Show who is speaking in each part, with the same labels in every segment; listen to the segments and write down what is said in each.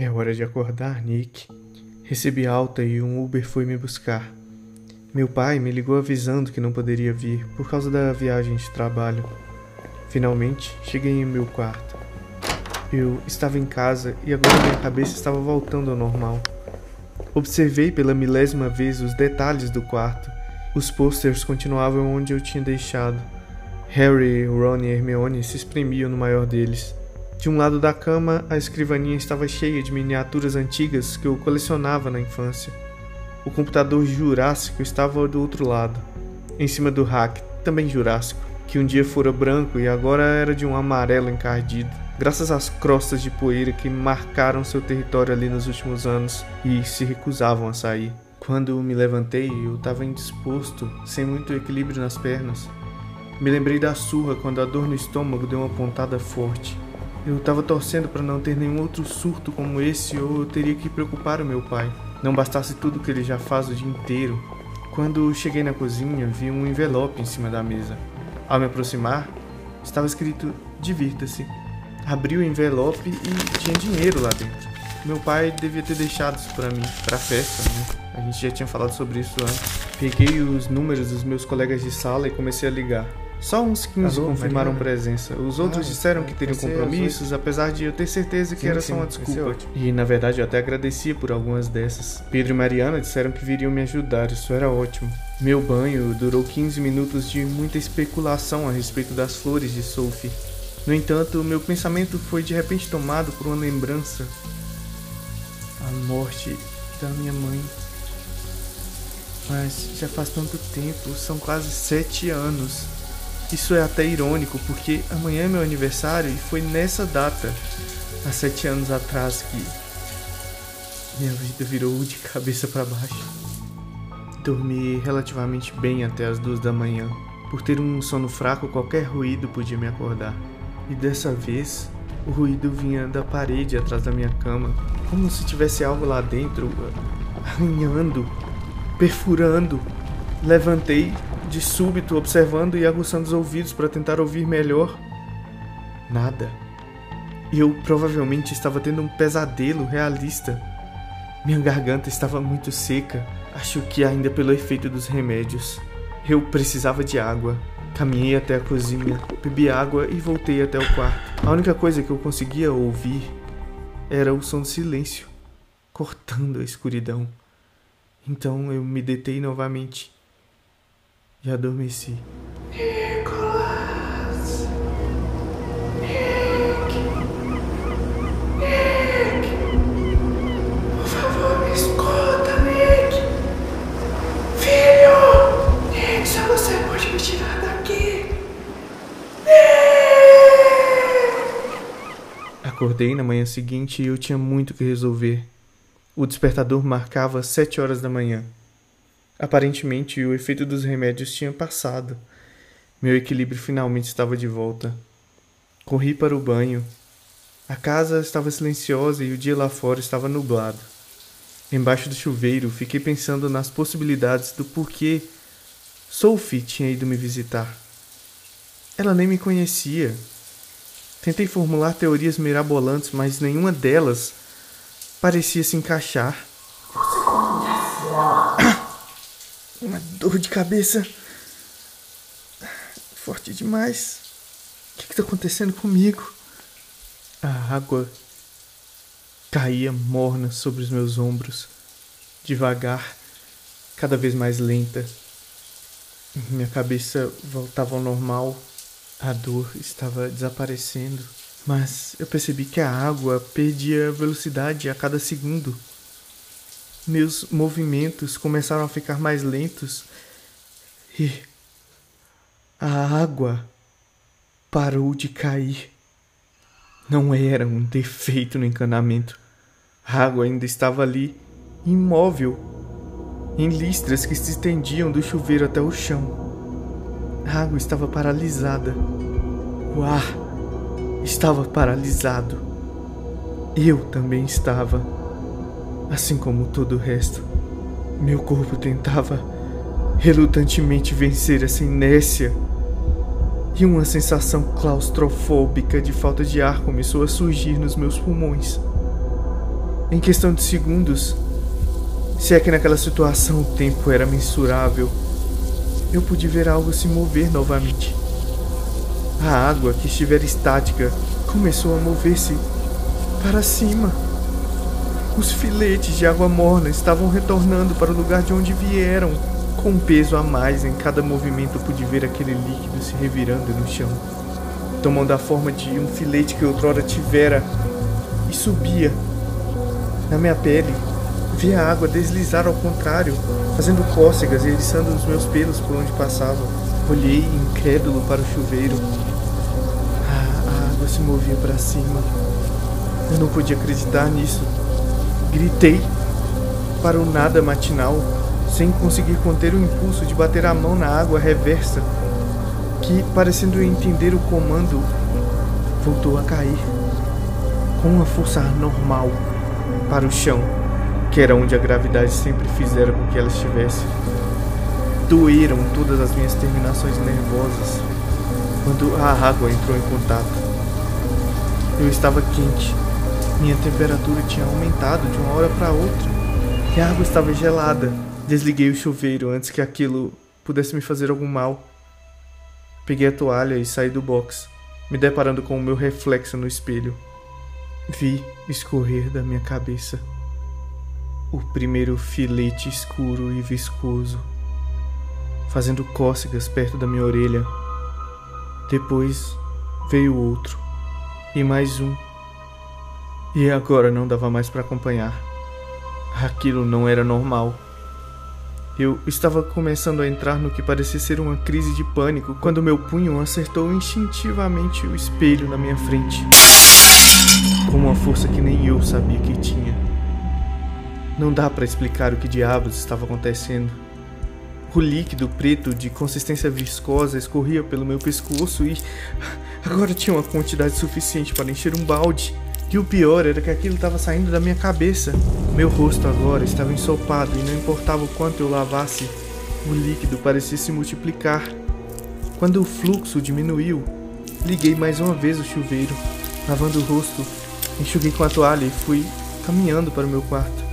Speaker 1: É hora de acordar, Nick. Recebi alta e um Uber foi me buscar. Meu pai me ligou avisando que não poderia vir por causa da viagem de trabalho. Finalmente, cheguei em meu quarto. Eu estava em casa e agora minha cabeça estava voltando ao normal. Observei pela milésima vez os detalhes do quarto. Os posters continuavam onde eu tinha deixado. Harry, Ron e Hermione se espremiam no maior deles. De um lado da cama, a escrivaninha estava cheia de miniaturas antigas que eu colecionava na infância. O computador jurássico estava do outro lado, em cima do rack, também jurássico, que um dia fora branco e agora era de um amarelo encardido, graças às crostas de poeira que marcaram seu território ali nos últimos anos e se recusavam a sair. Quando me levantei, eu estava indisposto, sem muito equilíbrio nas pernas. Me lembrei da surra quando a dor no estômago deu uma pontada forte. Eu estava torcendo para não ter nenhum outro surto como esse ou eu teria que preocupar o meu pai. Não bastasse tudo que ele já faz o dia inteiro. Quando cheguei na cozinha, vi um envelope em cima da mesa. Ao me aproximar, estava escrito Divirta-se. Abri o envelope e tinha dinheiro lá dentro. Meu pai devia ter deixado isso para mim, para a festa, né? A gente já tinha falado sobre isso antes. Peguei os números dos meus colegas de sala e comecei a ligar. Só uns 15 Alô, confirmaram presença. Os outros ah, disseram que teriam compromissos, apesar de eu ter certeza que sim, era só uma desculpa. E na verdade eu até agradecia por algumas dessas. Pedro e Mariana disseram que viriam me ajudar, isso era ótimo. Meu banho durou 15 minutos de muita especulação a respeito das flores de Sophie. No entanto, meu pensamento foi de repente tomado por uma lembrança. A morte da minha mãe. Mas já faz tanto tempo, são quase sete anos. Isso é até irônico, porque amanhã é meu aniversário e foi nessa data, há sete anos atrás, que minha vida virou de cabeça para baixo. Dormi relativamente bem até as duas da manhã. Por ter um sono fraco, qualquer ruído podia me acordar. E dessa vez, o ruído vinha da parede atrás da minha cama, como se tivesse algo lá dentro arranhando, perfurando. Levantei de súbito, observando e aguçando os ouvidos para tentar ouvir melhor. Nada. Eu provavelmente estava tendo um pesadelo realista. Minha garganta estava muito seca, acho que ainda pelo efeito dos remédios. Eu precisava de água. Caminhei até a cozinha, bebi água e voltei até o quarto. A única coisa que eu conseguia ouvir era o som do silêncio, cortando a escuridão. Então eu me detei novamente e adormeci.
Speaker 2: Nicolas! Nick! Nick! Por favor, me escuta, Nick! Filho! Nick, só você pode me tirar daqui! Nick!
Speaker 1: Acordei na manhã seguinte e eu tinha muito que resolver. O despertador marcava sete horas da manhã. Aparentemente, o efeito dos remédios tinha passado. Meu equilíbrio finalmente estava de volta. Corri para o banho. A casa estava silenciosa e o dia lá fora estava nublado. Embaixo do chuveiro, fiquei pensando nas possibilidades do porquê Sophie tinha ido me visitar. Ela nem me conhecia. Tentei formular teorias mirabolantes, mas nenhuma delas parecia se encaixar.
Speaker 2: Você conhece ela?
Speaker 1: Uma dor de cabeça forte demais. O que está acontecendo comigo? A água caía morna sobre os meus ombros, devagar, cada vez mais lenta. Minha cabeça voltava ao normal, a dor estava desaparecendo, mas eu percebi que a água perdia velocidade a cada segundo. Meus movimentos começaram a ficar mais lentos e a água parou de cair. Não era um defeito no encanamento. A água ainda estava ali, imóvel, em listras que se estendiam do chuveiro até o chão. A água estava paralisada. O ar estava paralisado. Eu também estava. Assim como todo o resto, meu corpo tentava relutantemente vencer essa inércia. E uma sensação claustrofóbica de falta de ar começou a surgir nos meus pulmões. Em questão de segundos, se é que naquela situação o tempo era mensurável, eu pude ver algo se mover novamente. A água, que estivera estática, começou a mover-se para cima. Os filetes de água morna estavam retornando para o lugar de onde vieram. Com um peso a mais em cada movimento, pude ver aquele líquido se revirando no chão, tomando a forma de um filete que outrora tivera e subia. Na minha pele, via a água deslizar ao contrário, fazendo cócegas e eriçando os meus pelos por onde passava. Olhei incrédulo para o chuveiro. Ah, a água se movia para cima. Eu não podia acreditar nisso. Gritei para o nada matinal sem conseguir conter o impulso de bater a mão na água reversa, que, parecendo entender o comando, voltou a cair com uma força normal para o chão, que era onde a gravidade sempre fizera com que ela estivesse. Doeram todas as minhas terminações nervosas quando a água entrou em contato. Eu estava quente, minha temperatura tinha aumentado de uma hora para outra e a água estava gelada. Desliguei o chuveiro antes que aquilo pudesse me fazer algum mal. Peguei a toalha e saí do box, me deparando com o meu reflexo no espelho. Vi escorrer da minha cabeça o primeiro filete escuro e viscoso, fazendo cócegas perto da minha orelha. Depois veio outro, e mais um. E agora não dava mais para acompanhar. Aquilo não era normal. Eu estava começando a entrar no que parecia ser uma crise de pânico quando meu punho acertou instintivamente o espelho na minha frente. Com uma força que nem eu sabia que tinha. Não dá para explicar o que diabos estava acontecendo. O líquido preto de consistência viscosa escorria pelo meu pescoço e agora tinha uma quantidade suficiente para encher um balde. E o pior era que aquilo estava saindo da minha cabeça. Meu rosto agora estava ensopado e não importava o quanto eu lavasse, o líquido parecia se multiplicar. Quando o fluxo diminuiu, liguei mais uma vez o chuveiro, lavando o rosto, enxuguei com a toalha e fui caminhando para o meu quarto.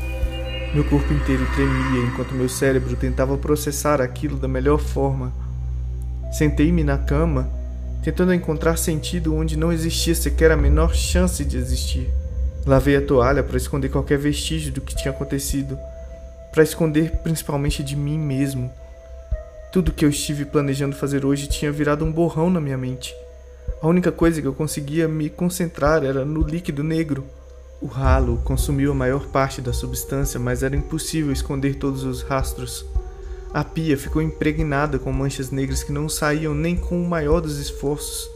Speaker 1: Meu corpo inteiro tremia enquanto meu cérebro tentava processar aquilo da melhor forma. Sentei-me na cama tentando encontrar sentido onde não existia sequer a menor chance de existir. Lavei a toalha para esconder qualquer vestígio do que tinha acontecido, para esconder principalmente de mim mesmo. Tudo que eu estive planejando fazer hoje tinha virado um borrão na minha mente. A única coisa que eu conseguia me concentrar era no líquido negro. O ralo consumiu a maior parte da substância, mas era impossível esconder todos os rastros. A pia ficou impregnada com manchas negras que não saíam nem com o maior dos esforços.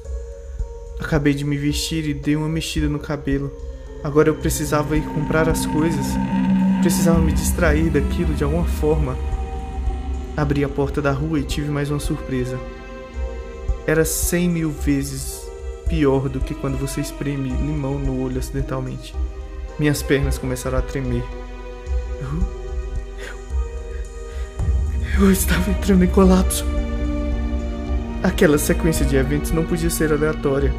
Speaker 1: Acabei de me vestir e dei uma mexida no cabelo. Agora eu precisava ir comprar as coisas. Precisava me distrair daquilo de alguma forma. Abri a porta da rua e tive mais uma surpresa. Era cem mil vezes pior do que quando você espreme limão no olho acidentalmente. Minhas pernas começaram a tremer. Eu eu estava entrando em colapso. Aquela sequência de eventos não podia ser aleatória.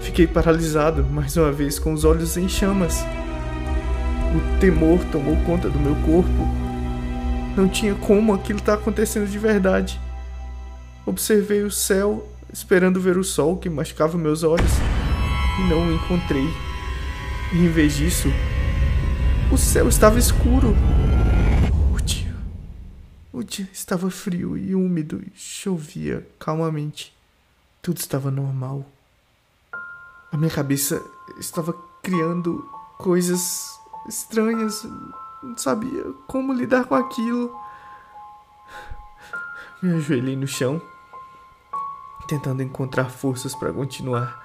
Speaker 1: Fiquei paralisado, mais uma vez, com os olhos em chamas. O temor tomou conta do meu corpo. Não tinha como aquilo estar acontecendo de verdade. Observei o céu, esperando ver o sol que machucava meus olhos, e não o encontrei. E em vez disso, o céu estava escuro. O dia estava frio e úmido e chovia calmamente. Tudo estava normal. A minha cabeça estava criando coisas estranhas. Não sabia como lidar com aquilo. Me ajoelhei no chão, tentando encontrar forças para continuar.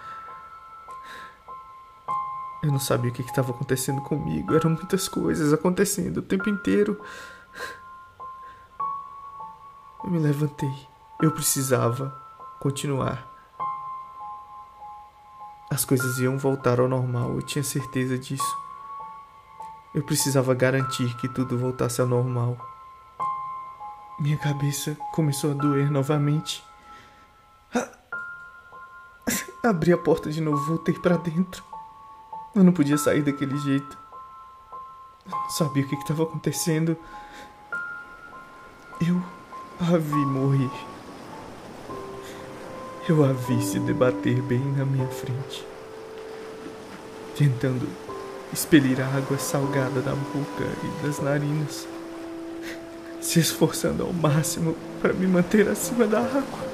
Speaker 1: Eu não sabia o que estava acontecendo comigo. Eram muitas coisas acontecendo o tempo inteiro. Eu me levantei. Eu precisava continuar. As coisas iam voltar ao normal, eu tinha certeza disso. Eu precisava garantir que tudo voltasse ao normal. Minha cabeça começou a doer novamente. Abri a porta de novo, voltei para dentro. Eu não podia sair daquele jeito. Eu não sabia o que estava acontecendo. Eu a vi morrer. Eu a vi se debater bem na minha frente, tentando expelir a água salgada da boca e das narinas, se esforçando ao máximo para me manter acima da água.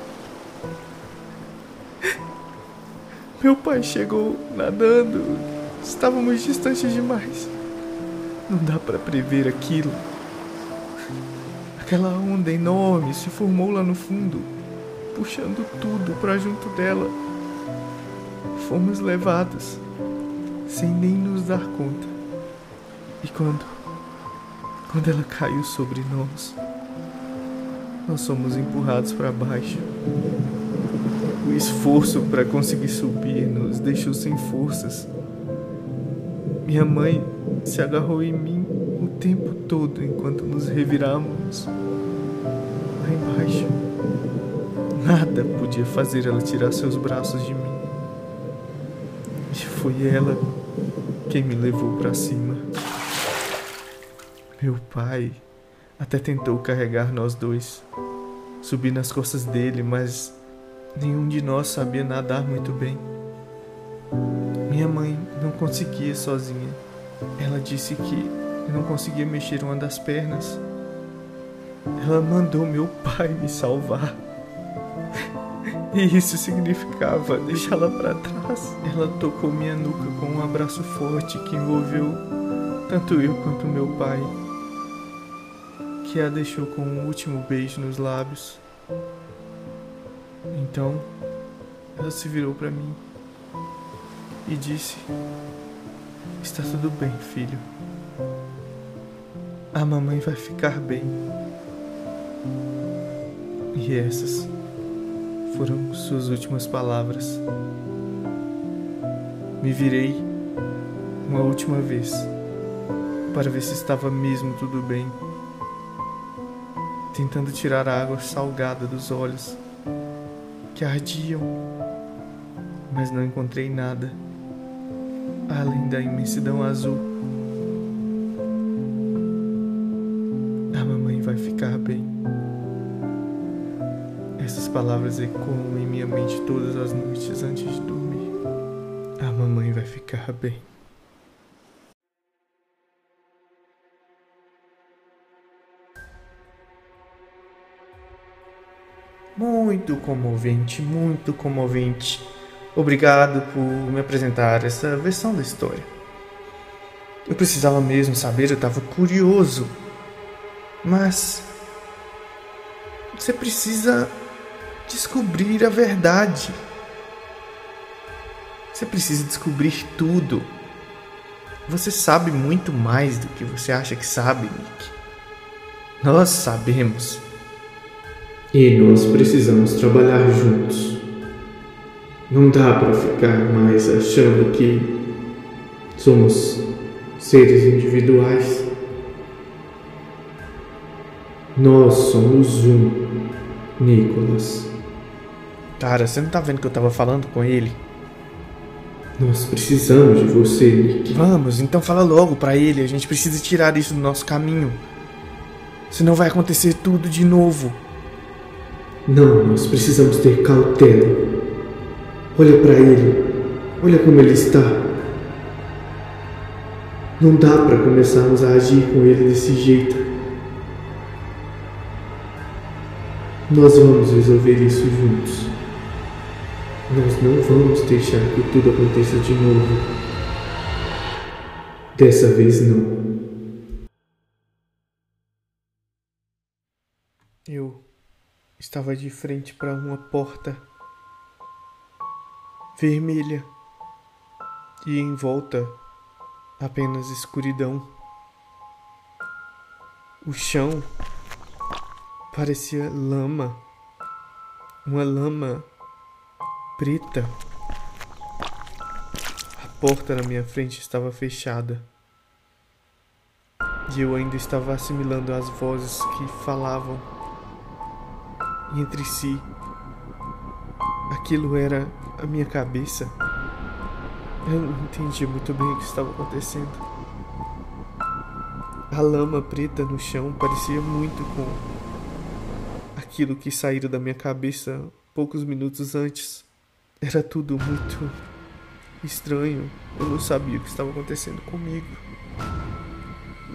Speaker 1: Meu pai chegou nadando. Estávamos distantes demais. Não dá para prever aquilo. Aquela onda enorme se formou lá no fundo, puxando tudo para junto dela. Fomos levados, sem nem nos dar conta. E quando, quando ela caiu sobre nós, nós somos empurrados para baixo. O esforço para conseguir subir nos deixou sem forças. Minha mãe se agarrou em mim o tempo todo enquanto nos revirávamos lá embaixo. Nada podia fazer ela tirar seus braços de mim. E foi ela quem me levou para cima. Meu pai até tentou carregar nós dois, subir nas costas dele, mas Nenhum de nós sabia nadar muito bem. Minha mãe não conseguia sozinha. Ela disse que não conseguia mexer uma das pernas. Ela mandou meu pai me salvar. E isso significava deixá-la para trás. Ela tocou minha nuca com um abraço forte que envolveu tanto eu quanto meu pai, que a deixou com um último beijo nos lábios. Então, ela se virou para mim e disse: Está tudo bem, filho. A mamãe vai ficar bem. E essas foram suas últimas palavras. Me virei uma última vez para ver se estava mesmo tudo bem, tentando tirar a água salgada dos olhos que ardiam, mas não encontrei nada além da imensidão azul. Ficar bem. Essas palavras ecoam em minha mente todas as noites antes de dormir. A mamãe vai ficar bem. Muito comovente, muito comovente. Obrigado por me apresentar essa versão da história. Eu precisava mesmo saber, eu estava curioso. Mas você precisa descobrir a verdade. Você precisa descobrir tudo. Você sabe muito mais do que você acha que sabe, Nick. Nós sabemos.
Speaker 3: E nós precisamos trabalhar juntos. Não dá para ficar mais achando que somos seres individuais. Nós somos um, Nicolas.
Speaker 1: Cara, você não tá vendo que eu tava falando com ele?
Speaker 3: Nós precisamos de você, Nick.
Speaker 1: Vamos, então fala logo para ele. A gente precisa tirar isso do nosso caminho. Senão vai acontecer tudo de novo.
Speaker 3: Não, nós precisamos ter cautela. Olha para ele. Olha como ele está. Não dá para começarmos a agir com ele desse jeito. Nós vamos resolver isso juntos. Nós não vamos deixar que tudo aconteça de novo. Dessa vez não.
Speaker 1: Eu estava de frente para uma porta vermelha e em volta apenas escuridão. O chão parecia lama, uma lama preta. A porta na minha frente estava fechada. E eu ainda estava assimilando as vozes que falavam entre si. Aquilo era a minha cabeça. Eu não entendi muito bem o que estava acontecendo. A lama preta no chão parecia muito com aquilo que saíra da minha cabeça poucos minutos antes. Era tudo muito estranho. Eu não sabia o que estava acontecendo comigo.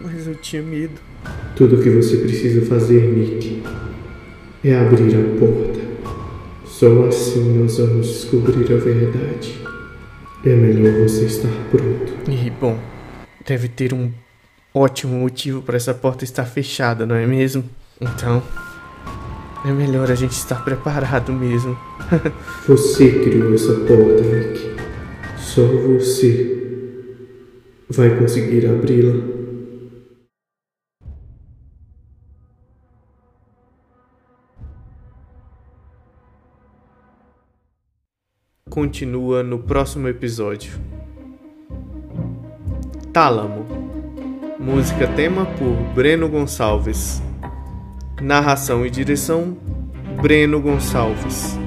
Speaker 1: Mas eu tinha medo.
Speaker 3: Tudo o que você precisa fazer, Nick, é abrir a porta. Só assim nós vamos descobrir a verdade. É melhor você estar pronto.
Speaker 1: E, bom, deve ter um ótimo motivo para essa porta estar fechada, não é mesmo? Então, é melhor a gente estar preparado mesmo.
Speaker 3: você criou essa porta, Nick. Só você vai conseguir abri-la.
Speaker 1: Continua no próximo episódio. Tálamo. Música tema por Breno Gonçalves. Narração e direção: Breno Gonçalves.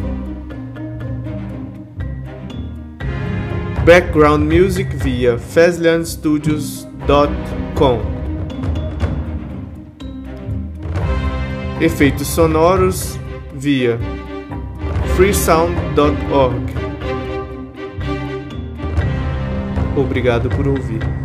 Speaker 1: Background music via fazlianstudios.com. Efeitos sonoros via freesound.org. Obrigado por ouvir.